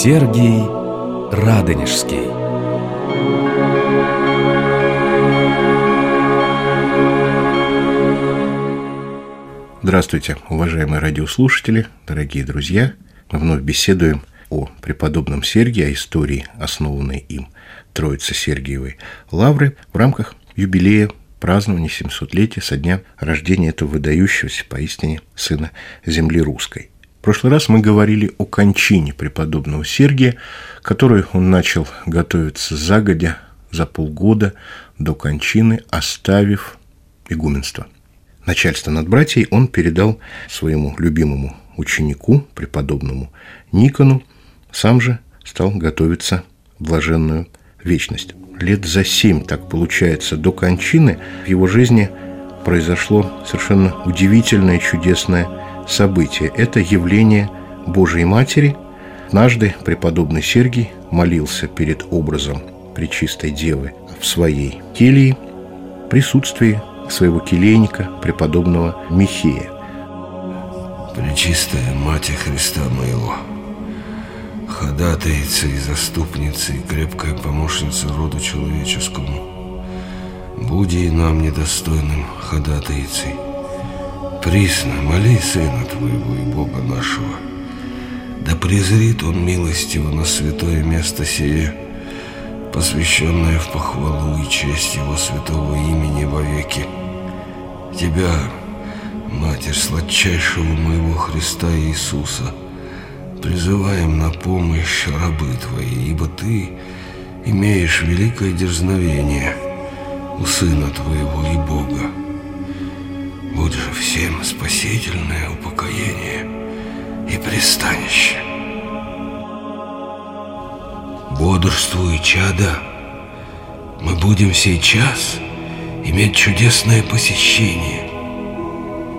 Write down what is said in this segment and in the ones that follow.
Сергий Радонежский Здравствуйте, уважаемые радиослушатели, дорогие друзья. Мы вновь беседуем о преподобном Сергии, о истории, основанной им Троицы Сергиевой Лавры в рамках юбилея празднования 700-летия со дня рождения этого выдающегося поистине сына земли русской. В прошлый раз мы говорили о кончине преподобного Сергия, которую он начал готовиться загодя за полгода до кончины, оставив игуменство – начальство над братьей он передал своему любимому ученику, преподобному Никону, сам же стал готовиться в блаженную вечность. Лет за семь, так получается, до кончины в его жизни произошло совершенно удивительное, чудесное событие. Это явление Божией Матери. Однажды преподобный Сергий молился перед образом Пречистой Девы в своей келье в присутствии своего келейника, преподобного Михея. Пречистая Мать Христа моего, ходатайца и заступница и крепкая помощница роду человеческому, буди и нам недостойным ходатайцей. Присно моли Сына Твоего и Бога нашего, да презрит Он милостиво на святое место сие, посвященное в похвалу и честь Его святого имени вовеки. Тебя, Матерь сладчайшего моего Христа Иисуса, призываем на помощь рабы Твои, ибо Ты имеешь великое дерзновение у Сына Твоего и Бога. Будь же всем спасительное упокоение и пристанище. Бодрствуй, чада, мы будем сейчас иметь чудесное посещение.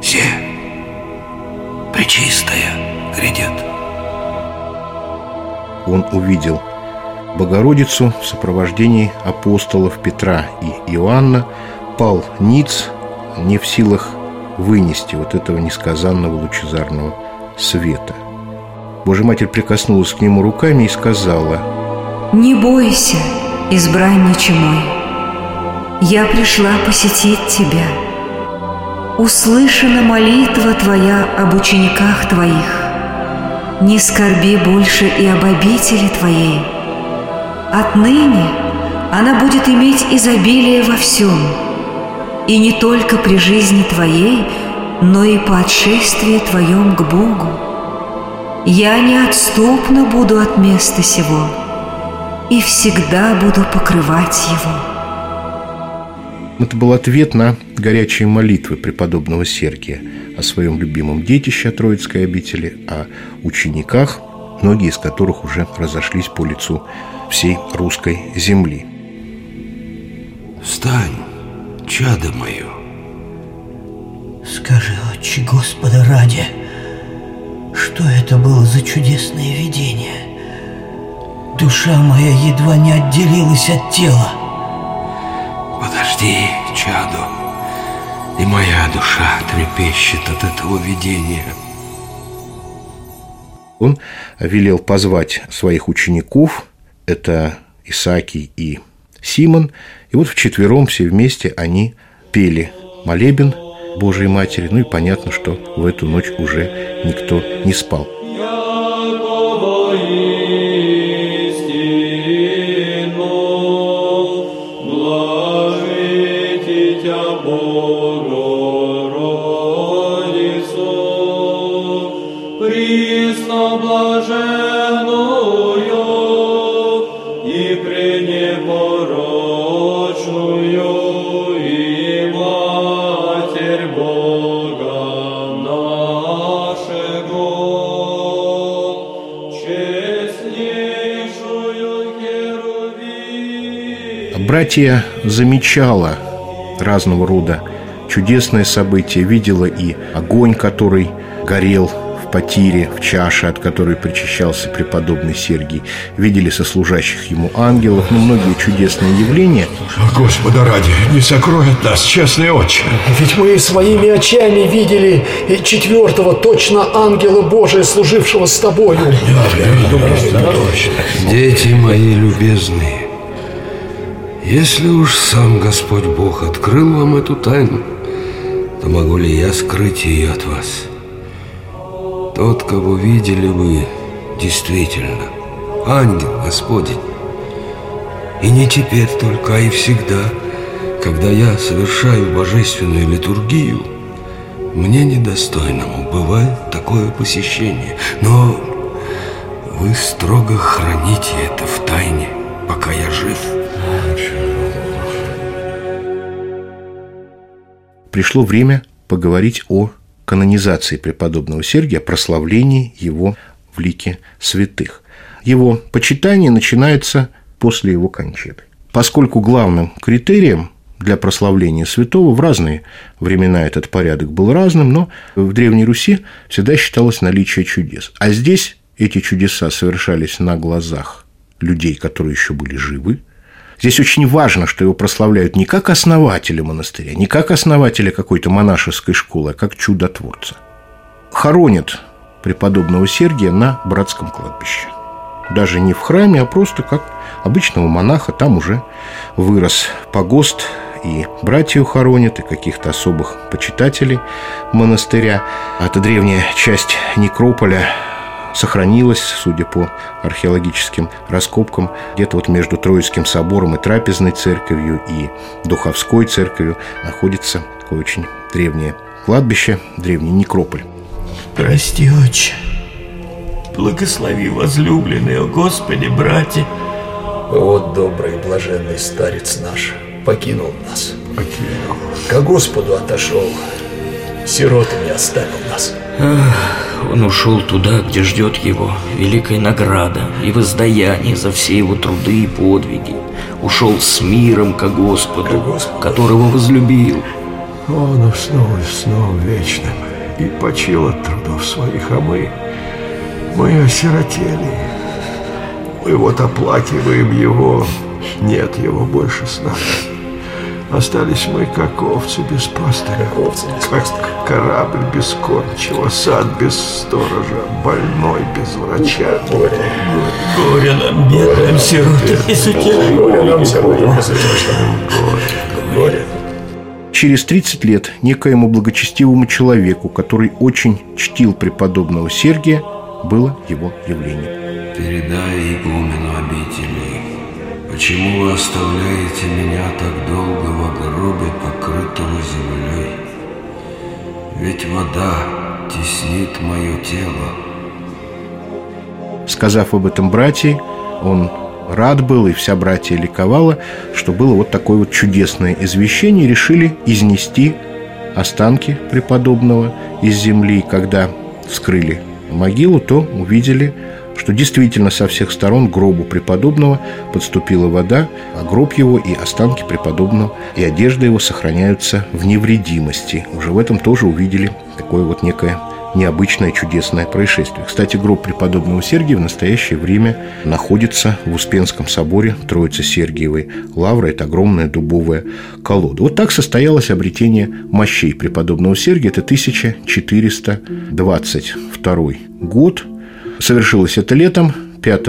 Все, причистая, грядет. Он увидел Богородицу в сопровождении апостолов Петра и Иоанна, пал ниц, не в силах вынести вот этого несказанного лучезарного света. Божья Матерь прикоснулась к нему руками и сказала «Не бойся, избранниче мой, я пришла посетить тебя. Услышана молитва твоя об учениках твоих. Не скорби больше и об обители твоей. Отныне она будет иметь изобилие во всем, и не только при жизни твоей, но и по отшествии твоем к Богу. Я неотступно буду от места сего и всегда буду покрывать его. Это был ответ на горячие молитвы преподобного Сергия о своем любимом детище Троицкой обители, о учениках, многие из которых уже разошлись по лицу всей русской земли. Встань, чадо мое. Скажи, отче Господа ради, что это было за чудесное видение? Душа моя едва не отделилась от тела. Подожди, чадо, и моя душа трепещет от этого видения. Он велел позвать своих учеников, это Исаакий и Симон, и вот вчетвером все вместе они пели молебен Божией Матери, ну и понятно, что в эту ночь уже никто не спал. Братья замечала разного рода чудесные события, видела и огонь, который горел в потире, в чаше, от которой причащался преподобный Сергий, видели сослужащих ему ангелов, ну, многие чудесные явления. Господа ради, не сокрой от нас, честный отче. Ведь мы своими очами видели четвертого точно ангела Божия, служившего с тобою. Дети мои любезные, если уж сам Господь Бог открыл вам эту тайну, то могу ли я скрыть ее от вас? Тот, кого видели вы, действительно, ангел Господень. И не теперь только, а и всегда, когда я совершаю божественную литургию, мне недостойному бывает такое посещение. Но вы строго храните это в тайне, пришло время поговорить о канонизации преподобного Сергия, прославлении его в лике святых. Его почитание начинается после его кончины. Поскольку главным критерием для прославления святого в разные времена этот порядок был разным, но в Древней Руси всегда считалось наличие чудес. А здесь эти чудеса совершались на глазах людей, которые еще были живы, Здесь очень важно, что его прославляют не как основателя монастыря, не как основателя какой-то монашеской школы, а как чудотворца. Хоронят преподобного Сергия на братском кладбище. Даже не в храме, а просто как обычного монаха. Там уже вырос погост, и братью хоронят, и каких-то особых почитателей монастыря. Это древняя часть некрополя сохранилась, судя по археологическим раскопкам, где-то вот между Троицким собором и Трапезной церковью и Духовской церковью находится такое очень древнее кладбище, древний некрополь. Прости, отче. Благослови возлюбленные, о Господи, братья. Вот добрый и блаженный старец наш покинул нас. Покинул. К Господу отошел, сиротами оставил нас. Ах. Он ушел туда, где ждет его великая награда и воздаяние за все его труды и подвиги. Ушел с миром ко Господу, ко Господу. которого возлюбил. Он уснул сном вечным и почил от трудов своих, а мы, мы осиротели. Мы вот оплакиваем его, нет его больше с нами. Остались мы, как овцы без пастыря, овцы без как пастыря. корабль без кормчего, сад без сторожа, больной без врача. Горе, горе, горе нам, бедным сиротам, горе нам, горе. Через 30 лет некоему благочестивому человеку, который очень чтил преподобного Сергия, было его явление. Передай игумену обители Почему вы оставляете меня так долго в гробе, покрытого землей? Ведь вода теснит мое тело. Сказав об этом братья, он рад был, и вся братья ликовала, что было вот такое вот чудесное извещение, решили изнести останки преподобного из земли. Когда вскрыли могилу, то увидели что действительно со всех сторон гробу преподобного подступила вода, а гроб его и останки преподобного и одежда его сохраняются в невредимости. Уже в этом тоже увидели такое вот некое необычное чудесное происшествие. Кстати, гроб преподобного Сергия в настоящее время находится в Успенском соборе Троицы Сергиевой Лавры. Это огромная дубовая колода. Вот так состоялось обретение мощей преподобного Сергия. Это 1422 год. Совершилось это летом, 5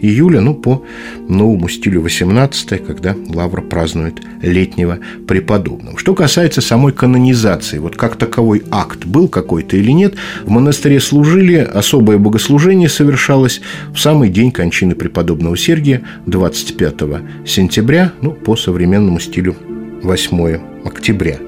июля, ну, по новому стилю 18 когда Лавра празднует летнего преподобного. Что касается самой канонизации, вот как таковой акт был какой-то или нет, в монастыре служили, особое богослужение совершалось в самый день кончины преподобного Сергия, 25 сентября, ну, по современному стилю 8 октября.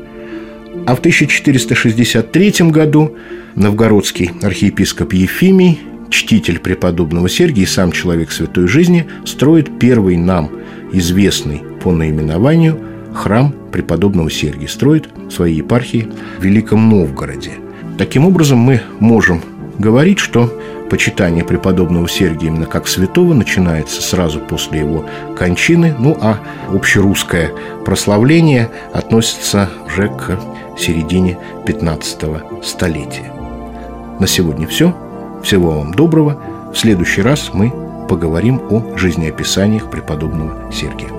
А в 1463 году новгородский архиепископ Ефимий чтитель преподобного Сергия и сам человек святой жизни, строит первый нам известный по наименованию храм преподобного Сергия, строит в своей епархии в Великом Новгороде. Таким образом, мы можем говорить, что почитание преподобного Сергия именно как святого начинается сразу после его кончины, ну а общерусское прославление относится уже к середине 15 столетия. На сегодня все. Всего вам доброго. В следующий раз мы поговорим о жизнеописаниях преподобного Сергия.